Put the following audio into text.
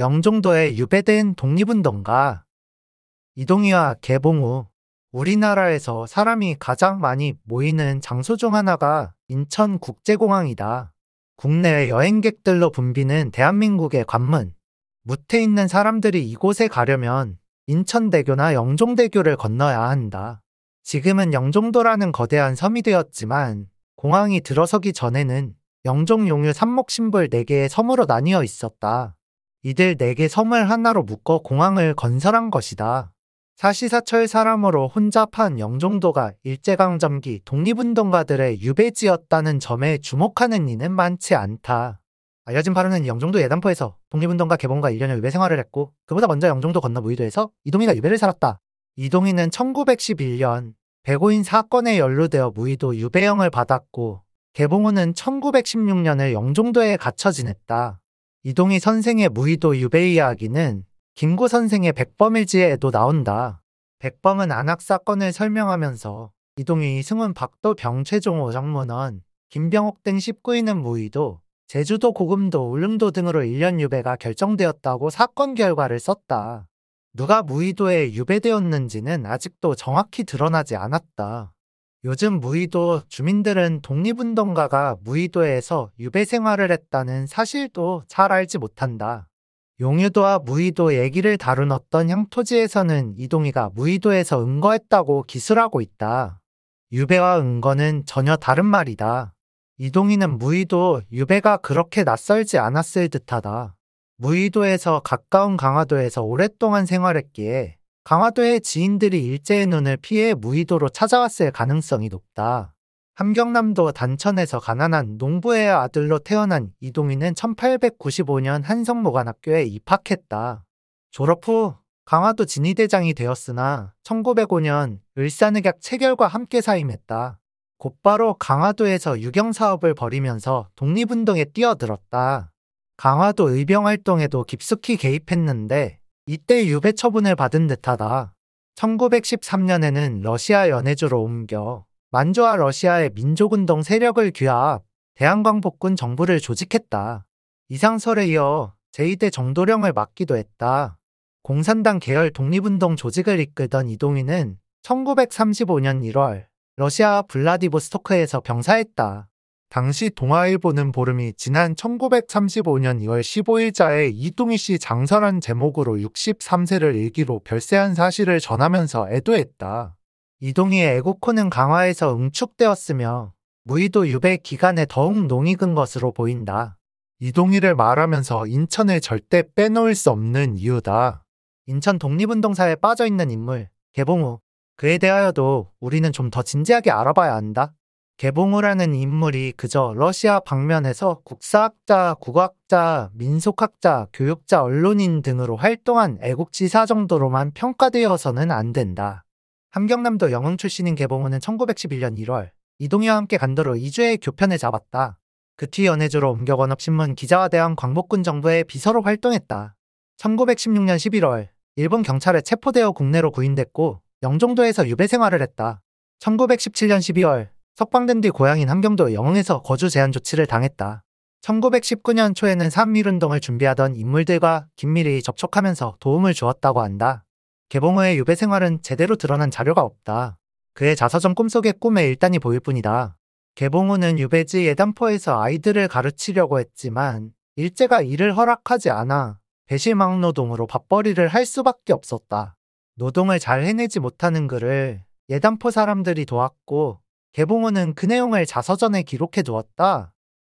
영종도에 유배된 독립운동가 이동희와 개봉우 우리나라에서 사람이 가장 많이 모이는 장소 중 하나가 인천국제공항이다. 국내외 여행객들로 붐비는 대한민국의 관문. 무태 있는 사람들이 이곳에 가려면 인천대교나 영종대교를 건너야 한다. 지금은 영종도라는 거대한 섬이 되었지만 공항이 들어서기 전에는 영종 용유 삼목신불 4개의 섬으로 나뉘어 있었다. 이들 4개 섬을 하나로 묶어 공항을 건설한 것이다. 사시사철 사람으로 혼잡한 영종도가 일제강점기 독립운동가들의 유배지였다는 점에 주목하는 이는 많지 않다. 알려진 바로는 영종도 예단포에서 독립운동가 개봉과 1년여 유배 생활을 했고 그보다 먼저 영종도 건너 무의도에서 이동희가 유배를 살았다. 이동희는 1911년 백오인 사건에 연루되어 무의도 유배형을 받았고 개봉후는 1916년을 영종도에 갇혀 지냈다. 이동희 선생의 무의도 유배 이야기는 김구 선생의 백범일지에도 나온다. 백범은 안학 사건을 설명하면서 이동희, 승훈, 박도, 병 최종, 오정문원, 김병옥 등 19인은 무의도, 제주도, 고금도, 울릉도 등으로 1년 유배가 결정되었다고 사건 결과를 썼다. 누가 무의도에 유배되었는지는 아직도 정확히 드러나지 않았다. 요즘 무의도 주민들은 독립운동가가 무의도에서 유배 생활을 했다는 사실도 잘 알지 못한다. 용유도와 무의도 얘기를 다룬 어떤 향토지에서는 이동희가 무의도에서 은거했다고 기술하고 있다. 유배와 은거는 전혀 다른 말이다. 이동희는 무의도 유배가 그렇게 낯설지 않았을 듯하다. 무의도에서 가까운 강화도에서 오랫동안 생활했기에 강화도의 지인들이 일제의 눈을 피해 무의도로 찾아왔을 가능성이 높다. 함경남도 단천에서 가난한 농부의 아들로 태어난 이동희는 1895년 한성모관학교에 입학했다. 졸업 후 강화도 진위대장이 되었으나 1905년 을사늑약 체결과 함께 사임했다. 곧바로 강화도에서 유경사업을 벌이면서 독립운동에 뛰어들었다. 강화도 의병활동에도 깊숙이 개입했는데 이때 유배 처분을 받은 듯하다. 1913년에는 러시아 연해주로 옮겨 만주와 러시아의 민족운동 세력을 규합, 대한광복군 정부를 조직했다. 이상설에 이어 제2대 정도령을 맡기도 했다. 공산당 계열 독립운동 조직을 이끌던 이동희는 1935년 1월 러시아 블라디보스토크에서 병사했다. 당시 동아일보는 보름이 지난 1935년 2월 15일자에 이동희 씨 장설한 제목으로 63세를 일기로 별세한 사실을 전하면서 애도했다. 이동희의 애국호는 강화에서 응축되었으며 무의도 유배 기간에 더욱 농익은 것으로 보인다. 이동희를 말하면서 인천을 절대 빼놓을 수 없는 이유다. 인천 독립운동사에 빠져있는 인물, 개봉우. 그에 대하여도 우리는 좀 더 진지하게 알아봐야 한다. 개봉우라는 인물이 그저 러시아 방면에서 국사학자, 국악자, 민속학자, 교육자, 언론인 등으로 활동한 애국지사 정도로만 평가되어서는 안 된다. 함경남도 영흥 출신인 개봉우는 1911년 1월 이동희와 함께 간도로 2주의 교편을 잡았다. 그 뒤 연해주로 옮겨 원업신문 기자와 대한 광복군 정부의 비서로 활동했다. 1916년 11월 일본 경찰에 체포되어 국내로 구인됐고 영종도에서 유배 생활을 했다. 1917년 12월 석방된 뒤 고향인 함경도 영흥에서 거주 제한 조치를 당했다. 1919년 초에는 3.1운동을 준비하던 인물들과 긴밀히 접촉하면서 도움을 주었다고 한다. 개봉 후의 유배 생활은 제대로 드러난 자료가 없다. 그의 자서전 꿈속의 꿈의 일단이 보일 뿐이다. 개봉 후는 유배지 예단포에서 아이들을 가르치려고 했지만 일제가 이를 허락하지 않아 배실망노동으로 밥벌이를 할 수밖에 없었다. 노동을 잘 해내지 못하는 그를 예단포 사람들이 도왔고 개봉후는 그 내용을 자서전에 기록해 두었다.